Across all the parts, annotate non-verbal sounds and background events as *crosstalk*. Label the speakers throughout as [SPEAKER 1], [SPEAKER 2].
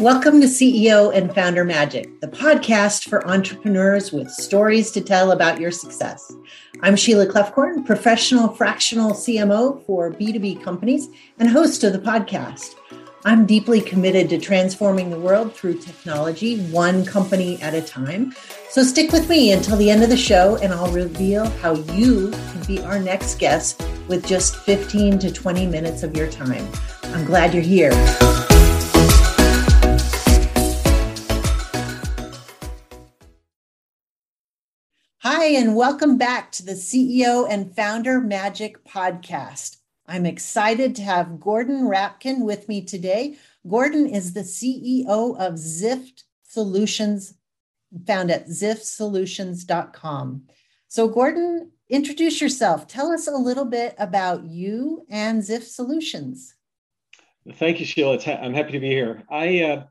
[SPEAKER 1] Welcome to CEO and Founder Magic, the podcast for entrepreneurs with stories to tell about your success. I'm Sheila Kloefkorn, professional fractional CMO for B2B companies and host of the podcast. I'm deeply committed to transforming the world through technology, one company at a time. So stick with me until the end of the show, and I'll reveal how you can be our next guest with just 15 to 20 minutes of your time. I'm glad you're here. Hi, and welcome back to the CEO and Founder Magic podcast. I'm excited to have Gordon Rapkin with me today. Gordon is the CEO of Zift Solutions, found at ziftsolutions.com. So, Gordon, introduce yourself. Tell us a little bit about you and Zift Solutions.
[SPEAKER 2] Thank you, Sheila. I'm happy to be here. I uh,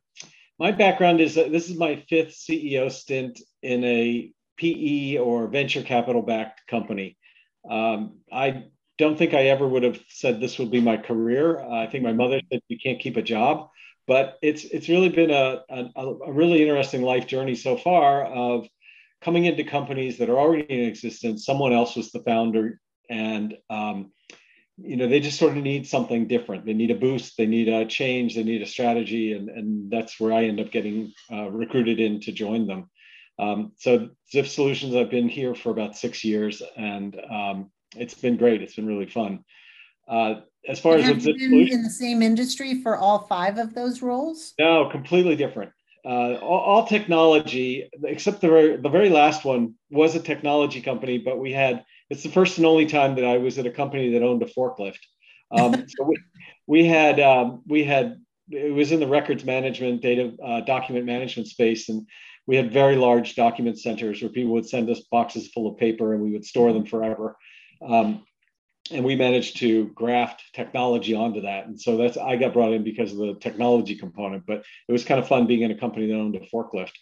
[SPEAKER 2] my background is uh, this is my fifth CEO stint in a PE or venture capital backed company. Um, I don't think I ever would have said this would be my career. Uh, I think my mother said you can't keep a job, but it's it's really been a, a, a really interesting life journey so far of coming into companies that are already in existence. Someone else was the founder, and um, you know they just sort of need something different. They need a boost. They need a change. They need a strategy, and and that's where I end up getting uh, recruited in to join them. Um, so Zift Solutions, I've been here for about six years, and um, it's been great. It's been really fun. Uh, as far
[SPEAKER 1] and
[SPEAKER 2] as
[SPEAKER 1] been Solutions, in the same industry for all five of those roles?
[SPEAKER 2] No, completely different. Uh, all, all, technology, except the very, the very last one, was a technology company, but we had it's the first and only time that I was at a company that owned a forklift. Um, *laughs* so we, we had um, we had it was in the records management, data uh, document management space, and we had very large document centers where people would send us boxes full of paper and we would store them forever. Um, and we managed to graft technology onto that. And so that's I got brought in because of the technology component, but it was kind of fun being in a company that owned a forklift.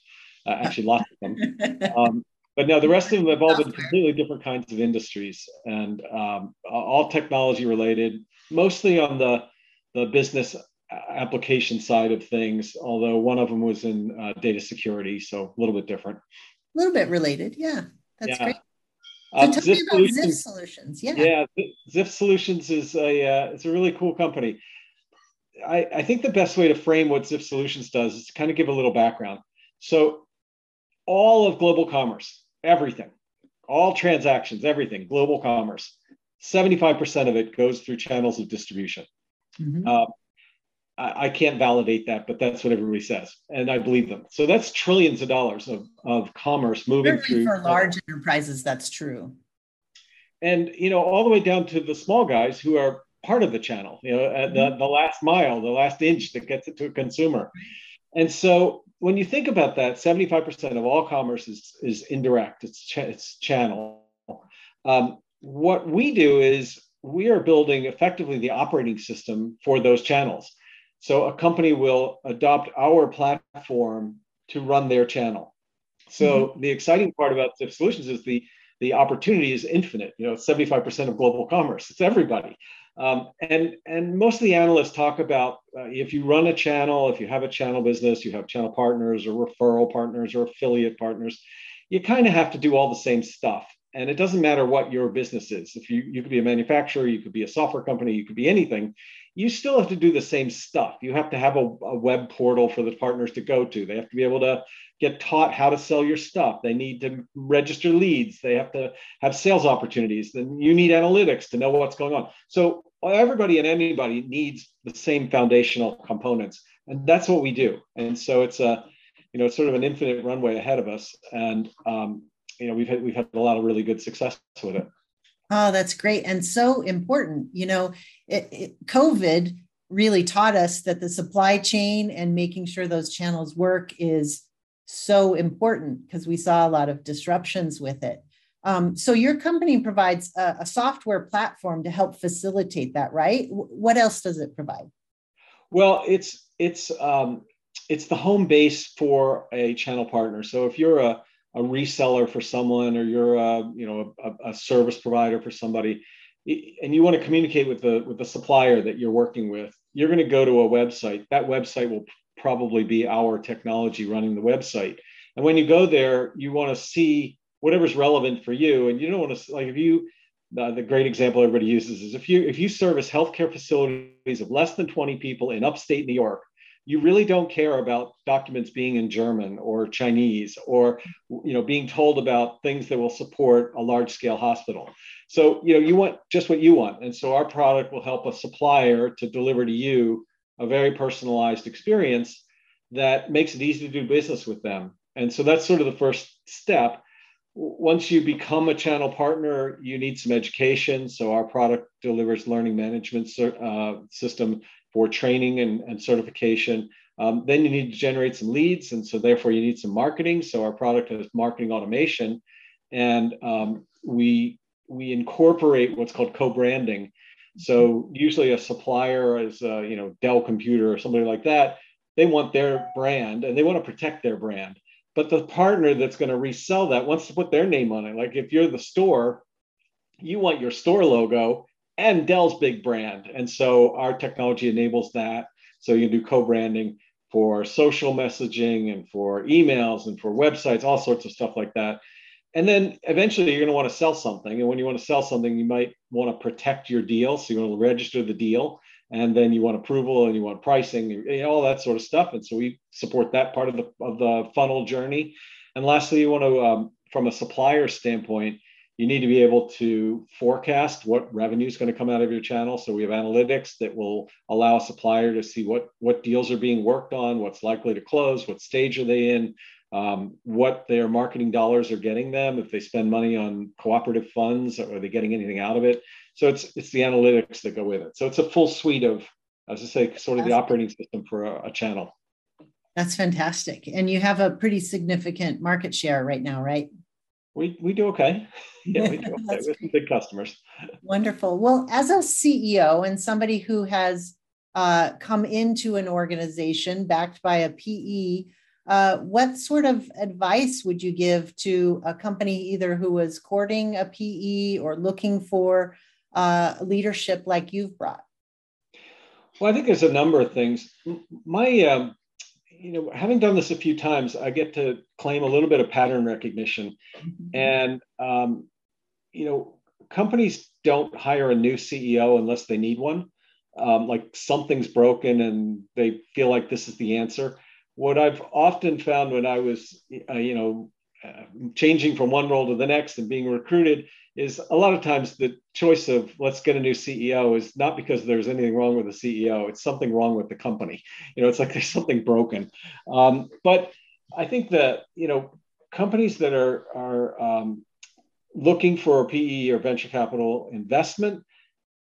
[SPEAKER 2] Uh, actually, lots of them. *laughs* Um, but no, the rest of them have all been completely different kinds of industries and um, all technology related, mostly on the the business application side of things, although one of them was in uh, data security, so a little bit different.
[SPEAKER 1] A little bit related, yeah. That's yeah. great. So uh, tell Zift me about Solutions, Zift Solutions. Yeah.
[SPEAKER 2] Yeah, Zift Solutions is a uh, it's a really cool company. I, I think the best way to frame what Zift Solutions does is to kind of give a little background. So all of global commerce, everything, all transactions, everything, global commerce, 75% of it goes through channels of distribution. Mm-hmm. Uh, I, I can't validate that, but that's what everybody says, and I believe them. So that's trillions of dollars of, of commerce moving
[SPEAKER 1] Certainly
[SPEAKER 2] through.
[SPEAKER 1] For large enterprises, that's true.
[SPEAKER 2] And you know, all the way down to the small guys who are part of the channel. You know, the, mm-hmm. the last mile, the last inch that gets it to a consumer. And so when you think about that, 75% of all commerce is, is indirect, it's, ch- it's channel. Um, what we do is we are building effectively the operating system for those channels. So a company will adopt our platform to run their channel. So mm-hmm. the exciting part about Zift Solutions is the the opportunity is infinite. You know, 75% of global commerce. It's everybody. Um, and and most of the analysts talk about uh, if you run a channel, if you have a channel business, you have channel partners or referral partners or affiliate partners, you kind of have to do all the same stuff. And it doesn't matter what your business is. If you you could be a manufacturer, you could be a software company, you could be anything you still have to do the same stuff. You have to have a, a, web portal for the partners to go to. They have to be able to get taught how to sell your stuff. They need to register leads. They have to have sales opportunities. Then you need analytics to know what's going on. So everybody and anybody needs the same foundational components, and that's what we do. And so it's a, you know, it's sort of an infinite runway ahead of us. And um, you know, we've had we've had a lot of really good success with it.
[SPEAKER 1] Oh, that's great and so important. You know, it, it, COVID really taught us that the supply chain and making sure those channels work is so important because we saw a lot of disruptions with it. Um, so your company provides a, a, software platform to help facilitate that, right? W- what else does it provide?
[SPEAKER 2] Well, it's it's um, it's the home base for a channel partner. So if you're a a reseller for someone or you're a you know a, a, service provider for somebody and you want to communicate with the with the supplier that you're working with you're going to go to a website that website will probably be our technology running the website. And when you go there, you want to see whatever's relevant for you. And you don't want to like if you the great example everybody uses is if you if you service healthcare facilities of less than 20 people in upstate New York, you really don't care about documents being in German or Chinese or you know being told about things that will support a large scale hospital. So you know you want just what you want, and so our product will help a supplier to deliver to you a very personalized experience that makes it easy to do business with them. And so that's sort of the first step. Once you become a channel partner, you need some education. So our product delivers learning management uh, system for training and, and certification. Um, then you need to generate some leads, and so therefore you need some marketing. So our product is marketing automation, and um, we we incorporate what's called co-branding. So usually a supplier, as a, you know Dell Computer or somebody like that, they want their brand and they want to protect their brand. But the partner that's going to resell that wants to put their name on it. Like if you're the store, you want your store logo and Dell's big brand. And so our technology enables that. So you can do co-branding for social messaging and for emails and for websites, all sorts of stuff like that. And then eventually you're going to want to sell something. And when you want to sell something, you might want to protect your deal. So you want to register the deal and then you want approval and you want pricing, you know, all that sort of stuff. And so we support that part of the, of the funnel journey. And lastly, you want to, um, from a supplier standpoint, you need to be able to forecast what revenue is going to come out of your channel. So we have analytics that will allow a supplier to see what, what deals are being worked on, what's likely to close, what stage are they in, um, what their marketing dollars are getting them. If they spend money on cooperative funds, are they getting anything out of it? So it's it's the analytics that go with it. So it's a full suite of, as I say, sort of the operating system for a, a channel.
[SPEAKER 1] That's fantastic. And you have a pretty significant market share right now, right?
[SPEAKER 2] We we do okay. *laughs* Yeah, we do okay with some big customers.
[SPEAKER 1] Wonderful. Well, as a CEO and somebody who has uh, come into an organization backed by a PE, uh, what sort of advice would you give to a company either who was courting a PE or looking for uh, leadership like you've brought?
[SPEAKER 2] Well, I think there's a number of things. My um, you know, having done this a few times, I get to claim a little bit of pattern recognition. Mm-hmm. And, um, you know, companies don't hire a new CEO unless they need one. Um, like something's broken and they feel like this is the answer. What I've often found when I was, uh, you know, uh, changing from one role to the next and being recruited is a lot of times the choice of let's get a new CEO is not because there's anything wrong with the CEO. It's something wrong with the company. You know, it's like *laughs* there's something broken. Um, but I think that you know companies that are are um, looking for a PE or venture capital investment,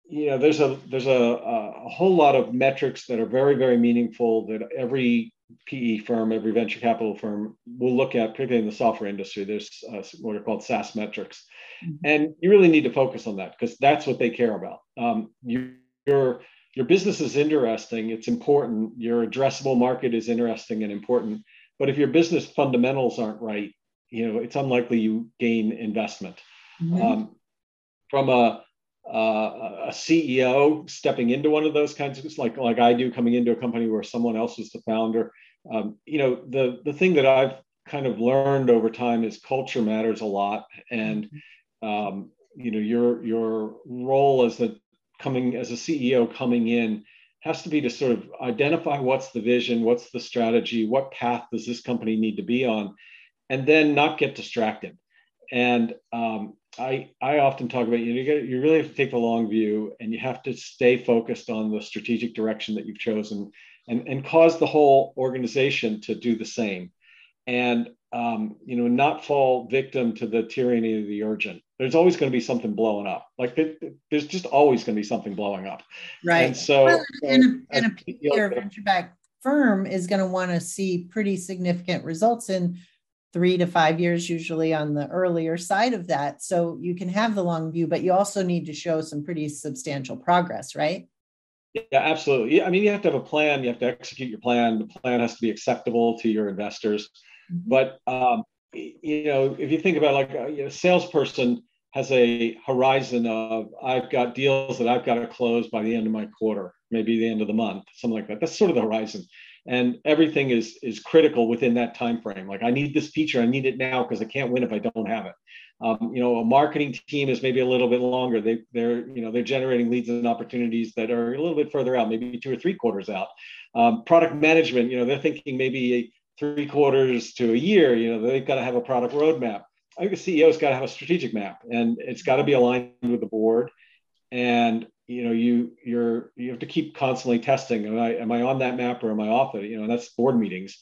[SPEAKER 2] you know, there's a there's a, a whole lot of metrics that are very very meaningful that every PE firm, every venture capital firm will look at, particularly in the software industry. There's uh, what are called SaaS metrics, mm-hmm. and you really need to focus on that because that's what they care about. Um, you, your your business is interesting; it's important. Your addressable market is interesting and important. But if your business fundamentals aren't right, you know it's unlikely you gain investment. Mm-hmm. Um, from a uh, a CEO stepping into one of those kinds of like like I do coming into a company where someone else is the founder. Um, you know, the the thing that I've kind of learned over time is culture matters a lot, and um, you know your your role as the coming as a CEO coming in has to be to sort of identify what's the vision, what's the strategy, what path does this company need to be on, and then not get distracted. And um, I, I often talk about you know, you, you really have to take the long view and you have to stay focused on the strategic direction that you've chosen and, and cause the whole organization to do the same. And um, you know not fall victim to the tyranny of the urgent. There's always going to be something blowing up. Like there's just always going to be something blowing up.
[SPEAKER 1] Right.
[SPEAKER 2] And so,
[SPEAKER 1] well, and, a, and a venture back firm is going to want to see pretty significant results in three to five years, usually on the earlier side of that. So you can have the long view, but you also need to show some pretty substantial progress, right?
[SPEAKER 2] Yeah, absolutely. I mean, you have to have a plan. You have to execute your plan. The plan has to be acceptable to your investors. Mm-hmm. But um, you know, if you think about like a, you know, salesperson has a horizon of I've got deals that I've got to close by the end of my quarter, maybe the end of the month, something like that. That's sort of the horizon. And everything is is critical within that time frame like i need this feature i need it now because i can't win if i don't have it. Um, you know a marketing team is maybe a little bit longer. They they're you know they're generating leads and opportunities that are a little bit further out maybe two or three quarters out. Um, product management you know they're thinking maybe three quarters to a year you know they've got to have a product roadmap. I think the ceo's got to have a strategic map and it's got to be aligned with the board. And you know you you're you have to keep constantly testing am i am i on that map or am i off it? You know and that's board meetings.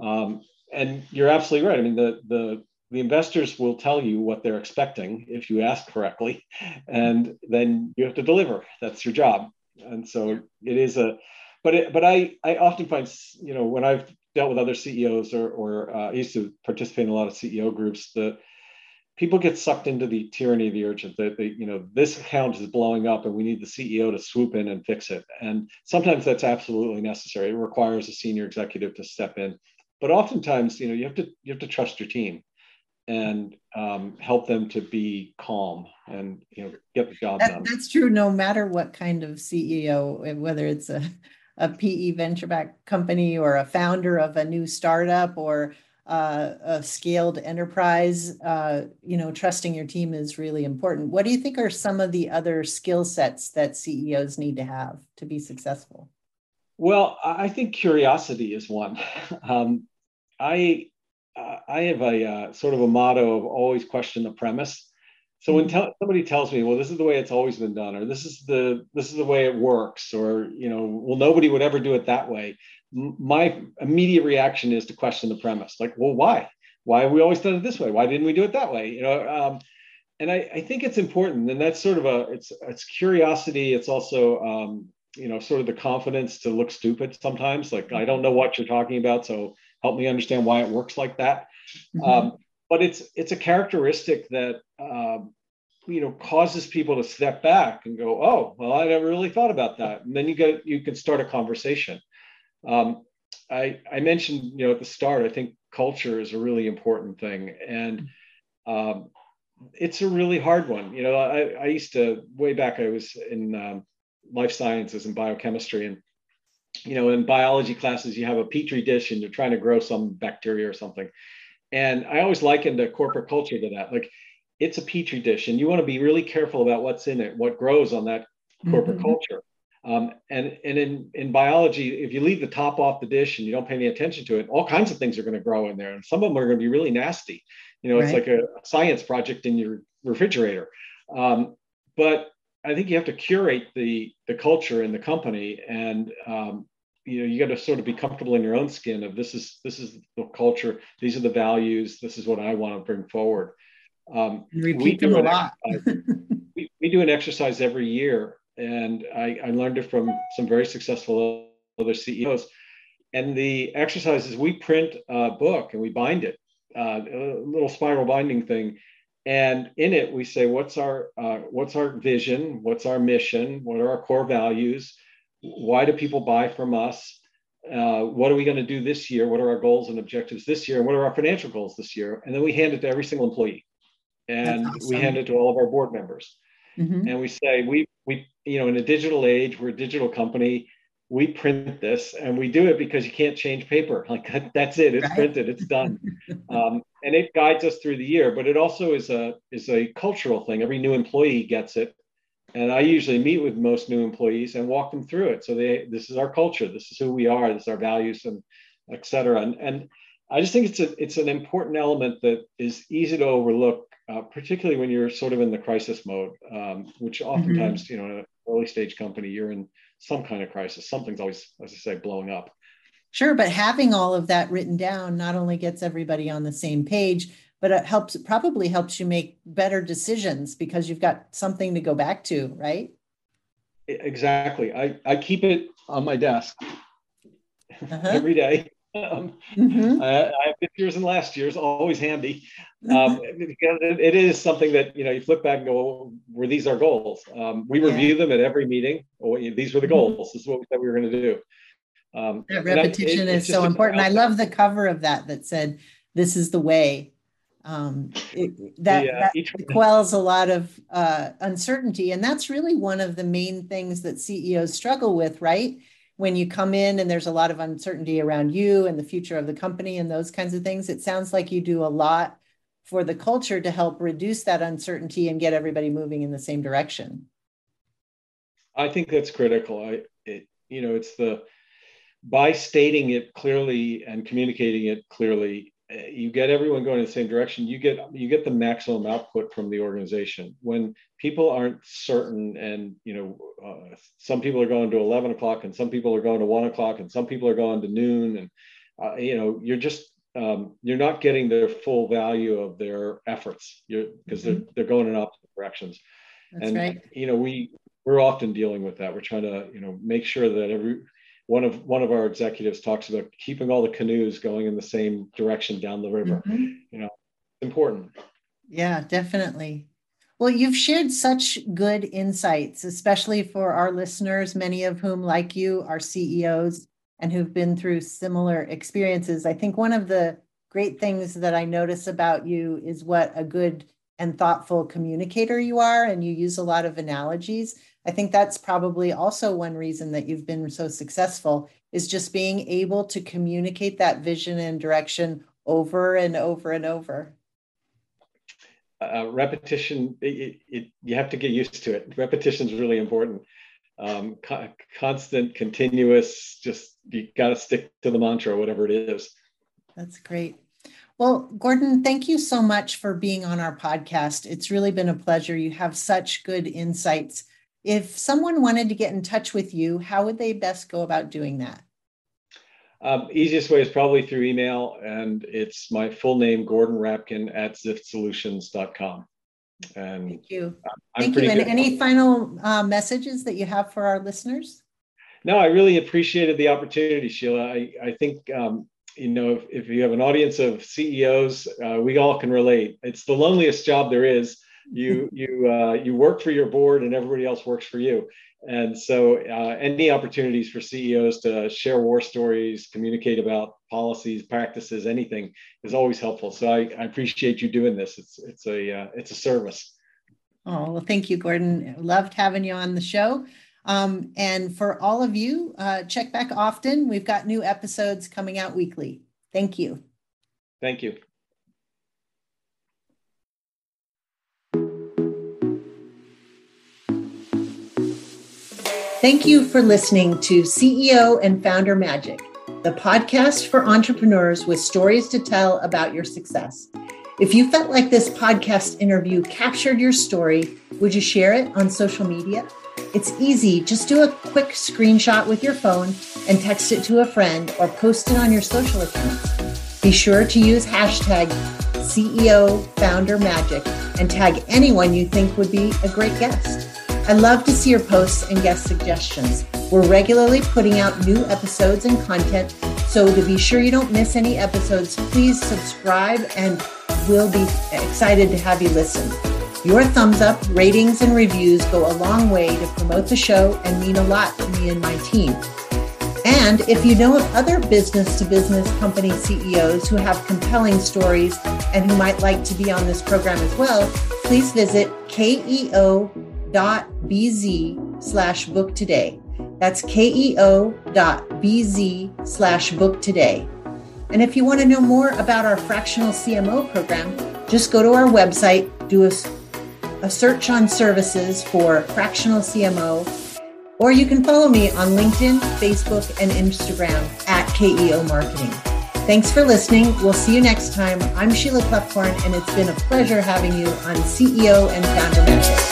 [SPEAKER 2] Um, and you're absolutely right. I mean the the the investors will tell you what they're expecting if you ask correctly and then you have to deliver. That's your job. And so it is a but it, but i i often find you know when i've dealt with other ceos or or uh, i used to participate in a lot of ceo groups that people get sucked into the tyranny of the urgent that they, you know this account is blowing up and we need the ceo to swoop in and fix it. And sometimes that's absolutely necessary. It requires a senior executive to step in. But oftentimes you know you have to you have to trust your team and um, help them to be calm and you know get the job
[SPEAKER 1] that,
[SPEAKER 2] done.
[SPEAKER 1] that's true no matter what kind of ceo whether it's a, a pe venture back company or a founder of a new startup or uh, a scaled enterprise, uh, you know, trusting your team is really important. What do you think are some of the other skill sets that CEOs need to have to be successful?
[SPEAKER 2] Well, I think curiosity is one. *laughs* Um, I uh, I have a uh, sort of a motto of always question the premise. So when mm-hmm. te- somebody tells me, "Well, this is the way it's always been done," or "This is the this is the way it works," or you know, "Well, nobody would ever do it that way," my immediate reaction is to question the premise like well why? Why have we always done it this way? Why didn't we do it that way? You know um, and I, I, think it's important and that's sort of a it's it's curiosity it's also um, you know sort of the confidence to look stupid sometimes like i don't know what you're talking about so help me understand why it works like that. Mm-hmm. um, but it's it's a characteristic that um, you know causes people to step back and go oh well i never really thought about that and then you get you can start a conversation um, I, I mentioned, you know, at the start, I think culture is a really important thing. And um, it's a really hard one. You know, I, I used to, way back, I was in um, life sciences and biochemistry. And, you know, in biology classes, you have a petri dish and you're trying to grow some bacteria or something. And I always liken the corporate culture to that. Like, it's a petri dish, and you want to be really careful about what's in it, what grows on that corporate mm-hmm. culture. Um, and and in, in biology, if you leave the top off the dish and you don't pay any attention to it, all kinds of things are going to grow in there. And some of them are going to be really nasty. You know, right. it's like a, science project in your refrigerator. Um, but I think you have to curate the the culture in the company, and um, you know, you got to sort of be comfortable in your own skin of this is this is the culture, these are the values, this is what I want to bring forward.
[SPEAKER 1] Um, repeat them a lot. *laughs*
[SPEAKER 2] we, we do an exercise every year and I, I learned it from some very successful other CEOs. And the exercise is we print a book and we bind it, uh, a little spiral binding thing, and in it we say what's our uh, what's our vision, what's our mission, what are our core values, why do people buy from us, uh, what are we going to do this year, what are our goals and objectives this year, and what are our financial goals this year, and then we hand it to every single employee, and awesome. we hand it to all of our board members. Mm-hmm. And we say, we, we, you know, in a digital age, we're a digital company. We print this and we do it because you can't change paper. *laughs* Like that's it. It's right? printed. It's done. *laughs* um, and it guides us through the year, but it also is a, is a cultural thing. Every new employee gets it. And I usually meet with most new employees and walk them through it. So they, this is our culture. This is who we are. This is our values and et cetera. And, and I just think it's a, it's an important element that is easy to overlook uh, particularly when you're sort of in the crisis mode, um, which mm-hmm. oftentimes, mm-hmm. you know, in an early stage company, you're in some kind of crisis. Something's always, as I say, blowing up.
[SPEAKER 1] Sure, but having all of that written down not only gets everybody on the same page, but it helps probably helps you make better decisions because you've got something to go back to, right?
[SPEAKER 2] Exactly. I, I keep it on my desk uh-huh. *laughs* every day. Um, mm-hmm. I, I, have this year's and last year's, always handy. *laughs* Um, it, it is something that you know you flip back and go, well, "Were these our goals?" Um, we review them at every meeting. Oh, these were the mm-hmm. goals. Mm-hmm. This is what we said we were going to do.
[SPEAKER 1] Um, that repetition I, it, is so important. I love the cover of that that said, "This is the way." Um, it, that, the, uh, that quells a lot of uh, uncertainty, and that's really one of the main things that CEOs struggle with, right? when you come in and there's a lot of uncertainty around you and the future of the company and those kinds of things. It sounds like you do a lot for the culture to help reduce that uncertainty and get everybody moving in the same direction.
[SPEAKER 2] I think that's critical. I, it, you know, it's the by stating it clearly and communicating it clearly, you get everyone going in the same direction. You get you get the maximum output from the organization. When people aren't certain, and you know, uh, some people are going to eleven o'clock, and some people are going to one o'clock, and some people are going to noon, and uh, you know, you're just um, you're not getting their full value of their efforts because mm-hmm. they're they're going in opposite directions. That's and right. you know, we we're often dealing with that. We're trying to you know make sure that every one of one of our executives talks about keeping all the canoes going in the same direction down the river. Mm-hmm. You know, it's important.
[SPEAKER 1] Yeah, definitely. Well, you've shared such good insights, especially for our listeners, many of whom, like you, are CEOs and who've been through similar experiences. I think one of the great things that I notice about you is what a good and thoughtful communicator you are, and you use a lot of analogies. I think that's probably also one reason that you've been so successful is just being able to communicate that vision and direction over and over and over.
[SPEAKER 2] Uh, repetition, it, it, you have to get used to it. Repetition is really important. Um, co- constant, continuous, just you got to stick to the mantra, whatever it is.
[SPEAKER 1] That's great. Well, Gordon, thank you so much for being on our podcast. It's really been a pleasure. You have such good insights. If someone wanted to get in touch with you, how would they best go about doing that?
[SPEAKER 2] Um, easiest way is probably through email, and it's my full name, Gordon Rapkin at ziftsolutions.com.
[SPEAKER 1] And thank you. I'm thank you. And any final uh, messages that you have for our listeners?
[SPEAKER 2] No, I really appreciated the opportunity, Sheila. I, I think, um, you know, if, if, you have an audience of CEOs, uh, we all can relate. It's the loneliest job there is. You you uh, you work for your board, and everybody else works for you. And so, uh, any opportunities for CEOs to share war stories, communicate about policies, practices, anything is always helpful. So, I, I appreciate you doing this. It's it's a uh, it's a service.
[SPEAKER 1] Oh well, thank you, Gordon. Loved having you on the show. Um, and for all of you, uh, check back often. We've got new episodes coming out weekly. Thank you.
[SPEAKER 2] Thank you.
[SPEAKER 1] Thank you for listening to CEO and Founder Magic, the podcast for entrepreneurs with stories to tell about your success. If you felt like this podcast interview captured your story, would you share it on social media? It's easy. Just do a quick screenshot with your phone and text it to a friend or post it on your social accounts. Be sure to use hashtag CEO Founder Magic and tag anyone you think would be a great guest. I love to see your posts and guest suggestions. We're regularly putting out new episodes and content, so to be sure you don't miss any episodes, please subscribe and we'll be excited to have you listen. Your thumbs up, ratings, and reviews go a long way to promote the show and mean a lot to me and my team. And if you know of other business to business company CEOs who have compelling stories and who might like to be on this program as well, please visit keo keo.bz slash book today. That's keo.bz slash book today. And if you want to know more about our fractional CMO program, just go to our website, do a, a search on services for fractional CMO, or you can follow me on LinkedIn, Facebook, and Instagram at KEO Marketing. Thanks for listening. We'll see you next time. I'm Sheila Kloefkorn, and it's been a pleasure having you on CEO and Founder Magic.